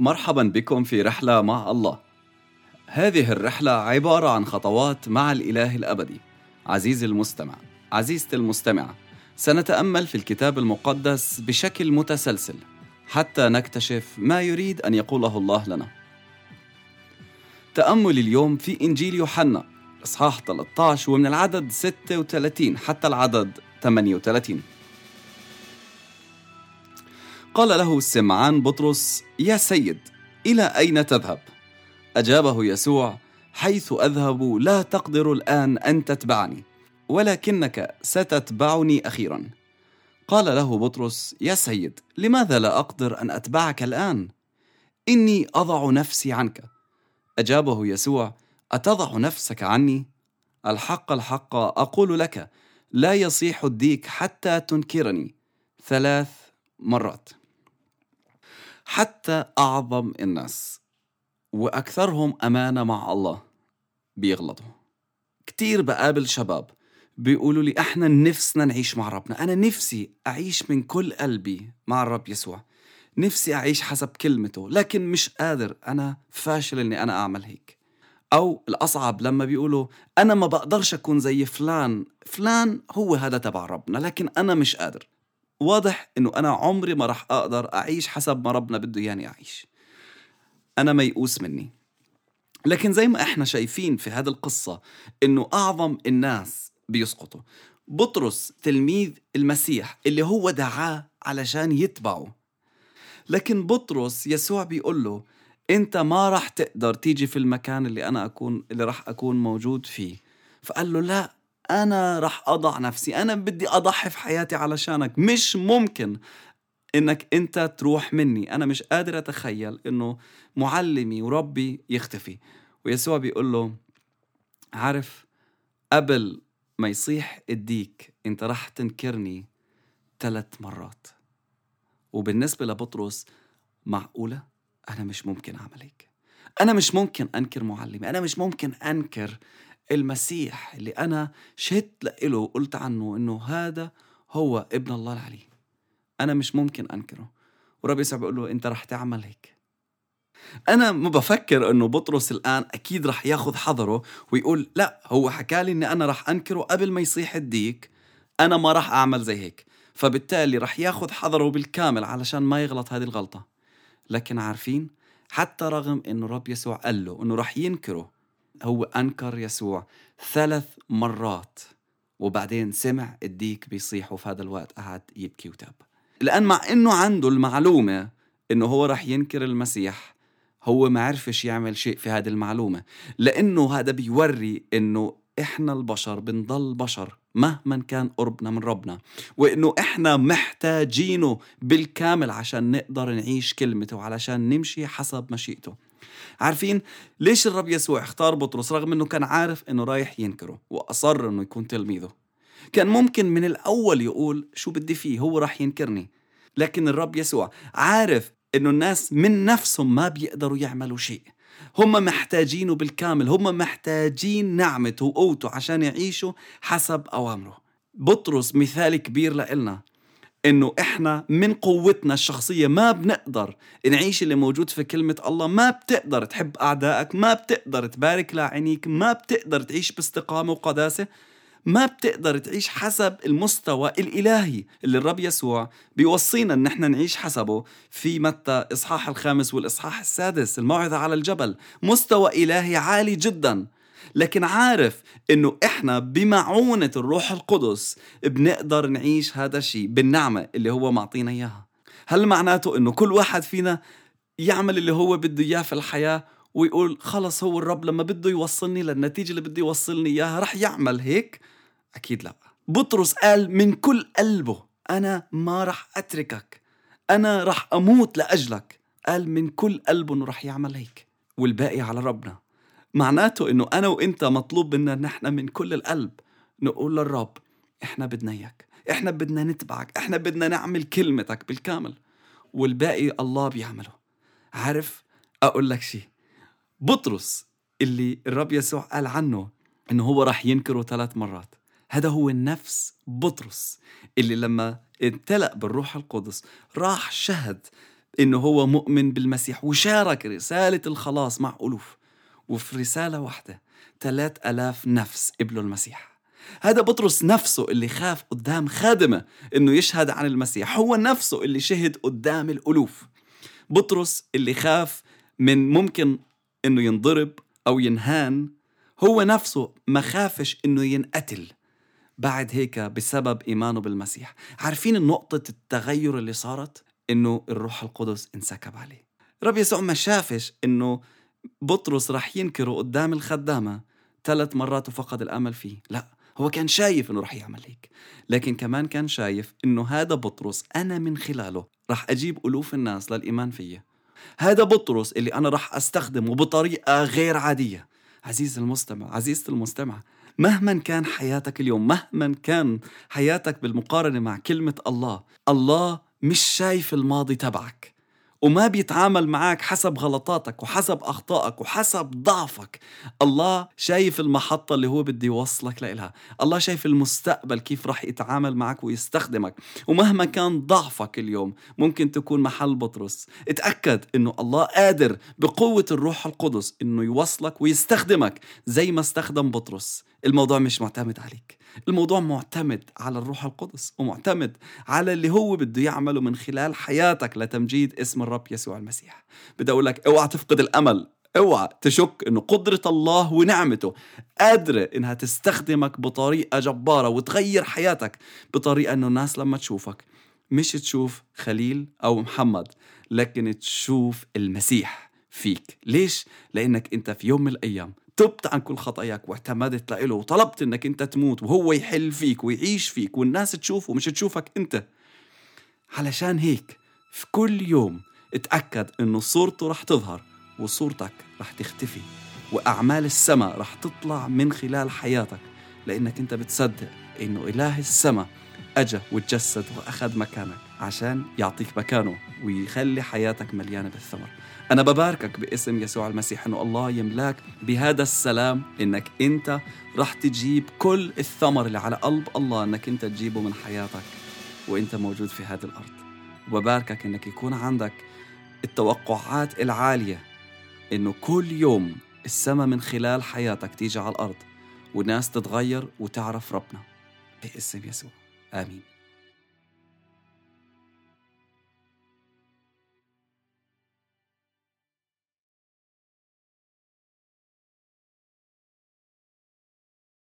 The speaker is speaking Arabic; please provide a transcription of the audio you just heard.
مرحبا بكم في رحلة مع الله. هذه الرحلة عبارة عن خطوات مع الإله الأبدي. عزيزي المستمع، عزيزتي المستمعة، سنتأمل في الكتاب المقدس بشكل متسلسل حتى نكتشف ما يريد أن يقوله الله لنا. تأمل اليوم في إنجيل يوحنا إصحاح 13 ومن العدد 36 حتى العدد 38. قال له سمعان بطرس يا سيد إلى أين تذهب؟ أجابه يسوع حيث أذهب لا تقدر الآن أن تتبعني ولكنك ستتبعني أخيرا. قال له بطرس يا سيد لماذا لا أقدر أن أتبعك الآن؟ إني أضع نفسي عنك. أجابه يسوع أتضع نفسك عني؟ الحق الحق أقول لك لا يصيح الديك حتى تنكرني. ثلاث مرات. حتى أعظم الناس وأكثرهم أمانة مع الله بيغلطوا. كتير بقابل شباب بيقولوا لي إحنا نفسنا نعيش مع ربنا. أنا نفسي أعيش من كل قلبي مع الرب يسوع. نفسي أعيش حسب كلمته لكن مش قادر. أنا فاشل إني أنا أعمل هيك. أو الأصعب لما بيقولوا أنا ما بقدرش أكون زي فلان. فلان هو هذا تبع ربنا لكن أنا مش قادر. واضح إنه أنا عمري ما راح أقدر أعيش حسب ما ربنا بده ياني أعيش. أنا ميؤوس مني. لكن زي ما إحنا شايفين في هذه القصة إنه أعظم الناس بيسقطوا. بطرس تلميذ المسيح اللي هو دعاه علشان يتبعه. لكن بطرس يسوع بيقول له أنت ما راح تقدر تيجي في المكان اللي أنا أكون اللي راح أكون موجود فيه. فقال له لا أنا رح أضع نفسي أنا بدي أضحي في حياتي علشانك. مش ممكن إنك أنت تروح مني. أنا مش قادر أتخيل إنه معلمي وربي يختفي. ويسوع بيقول له عارف قبل ما يصيح الديك أنت رح تنكرني ثلاث مرات. وبالنسبة لبطرس معقولة؟ أنا مش ممكن أعمل هيك. أنا مش ممكن أنكر معلمي. أنا مش ممكن أنكر المسيح اللي أنا شهدت له وقلت عنه إنه هذا هو ابن الله العلي أنا مش ممكن أنكره. ورب يسوع بيقول له أنت رح تعمل هيك. أنا ما بفكر إنه بطرس الآن أكيد رح ياخذ حذره ويقول لا هو حكى لي إني أنا رح أنكره قبل ما يصيح الديك. أنا ما رح أعمل زي هيك. فبالتالي رح ياخذ حذره بالكامل علشان ما يغلط هذه الغلطة. لكن عارفين حتى رغم إنه رب يسوع قال له إنه رح ينكره هو أنكر يسوع ثلاث مرات. وبعدين سمع الديك بيصيح وفي هذا الوقت قعد يبكي وتاب. لأن مع إنه عنده المعلومة إنه هو رح ينكر المسيح هو ما عرفش يعمل شيء في هذه المعلومة. لأنه هذا بيوري إنه إحنا البشر بنضل بشر مهما كان قربنا من ربنا. وإنه إحنا محتاجينه بالكامل عشان نقدر نعيش كلمته وعلشان نمشي حسب مشيئته. عارفين ليش الرب يسوع اختار بطرس رغم إنه كان عارف إنه رايح ينكره وأصر إنه يكون تلميذه؟ كان ممكن من الأول يقول شو بدي فيه هو راح ينكرني. لكن الرب يسوع عارف إنه الناس من نفسهم ما بيقدروا يعملوا شيء. هم محتاجينه بالكامل هم محتاجين نعمته وقوته عشان يعيشوا حسب أوامره. بطرس مثال كبير لإلنا. إنه إحنا من قوتنا الشخصية ما بنقدر نعيش اللي موجود في كلمة الله. ما بتقدر تحب أعدائك ما بتقدر تبارك لاعينيك ما بتقدر تعيش باستقامة وقداسة ما بتقدر تعيش حسب المستوى الإلهي اللي الرب يسوع بيوصينا أن إحنا نعيش حسبه في متى إصحاح الخامس والإصحاح السادس الموعظة على الجبل. مستوى إلهي عالي جدا. لكن عارف إنه إحنا بمعونة الروح القدس بنقدر نعيش هذا الشيء بالنعمة اللي هو معطينا إياها. هل معناته إنه كل واحد فينا يعمل اللي هو بده إياه في الحياة ويقول خلص هو الرب لما بده يوصلني للنتيجة اللي بده يوصلني إياها رح يعمل هيك؟ أكيد لا. بطرس قال من كل قلبه أنا ما رح أتركك. أنا رح أموت لأجلك. قال من كل قلبه إنه رح يعمل هيك. والباقي على ربنا. معناته إنه أنا وإنت مطلوب منا نحن من كل القلب نقول للرب إحنا بدنا إياك إحنا بدنا نتبعك إحنا بدنا نعمل كلمتك بالكامل. والباقي الله بيعمله. عارف؟ أقول لك شيء بطرس اللي الرب يسوع قال عنه إنه هو راح ينكره ثلاث مرات. هذا هو النفس بطرس اللي لما امتلأ بالروح القدس راح شهد إنه هو مؤمن بالمسيح وشارك رسالة الخلاص مع ألوف. وفي رسالة واحدة ثلاث ألاف نفس قبلوا المسيح. هذا بطرس نفسه اللي خاف قدام خادمة إنه يشهد عن المسيح. هو نفسه اللي شهد قدام الألوف. بطرس اللي خاف من ممكن إنه ينضرب أو ينهان هو نفسه ما خافش إنه ينقتل. بعد هيك بسبب إيمانه بالمسيح. عارفين نقطة التغير اللي صارت؟ إنه الروح القدس انسكب عليه. رب يسوع ما شافش إنه بطرس رح ينكره قدام الخدامة ثلاث مرات وفقد الأمل فيه. لا هو كان شايف إنه رح يعمل هيك. لكن كمان كان شايف إنه هذا بطرس أنا من خلاله رح أجيب ألوف الناس للإيمان فيي. هذا بطرس اللي أنا رح أستخدمه بطريقة غير عادية. عزيز المستمع عزيزة المستمع مهما كان حياتك اليوم مهما كان حياتك بالمقارنة مع كلمة الله الله مش شايف الماضي تبعك. وما بيتعامل معك حسب غلطاتك وحسب أخطائك وحسب ضعفك. الله شايف المحطة اللي هو بده يوصلك لإلها. الله شايف المستقبل كيف رح يتعامل معك ويستخدمك. ومهما كان ضعفك اليوم ممكن تكون محل بطرس. اتأكد إنه الله قادر بقوة الروح القدس إنه يوصلك ويستخدمك زي ما استخدم بطرس. الموضوع مش معتمد عليك. الموضوع معتمد على الروح القدس ومعتمد على اللي هو بده يعمله من خلال حياتك لتمجيد اسم الرب يسوع المسيح. بدي أقول لك أوعى تفقد الأمل أوعى تشك إنه قدرة الله ونعمته قادرة إنها تستخدمك بطريقة جبارة وتغير حياتك بطريقة إنه الناس لما تشوفك مش تشوف خليل أو محمد لكن تشوف المسيح فيك. ليش؟ لأنك أنت في يوم من الأيام تبت عن كل خطاياك واعتمدت له وطلبت إنك أنت تموت وهو يحل فيك ويعيش فيك والناس تشوفه مش تشوفك أنت. علشان هيك في كل يوم اتأكد إنه صورته رح تظهر وصورتك رح تختفي وأعمال السماء رح تطلع من خلال حياتك لأنك أنت بتصدق إنه إله السماء أجا وتجسد وأخذ مكانك عشان يعطيك مكانه ويخلي حياتك مليانة بالثمر. أنا بباركك باسم يسوع المسيح أنه الله يملاك بهذا السلام أنك أنت رح تجيب كل الثمر اللي على قلب الله أنك أنت تجيبه من حياتك وأنت موجود في هذه الأرض. وبباركك أنك يكون عندك التوقعات العالية أنه كل يوم السماء من خلال حياتك تيجي على الأرض والناس تتغير وتعرف ربنا باسم يسوع. آمين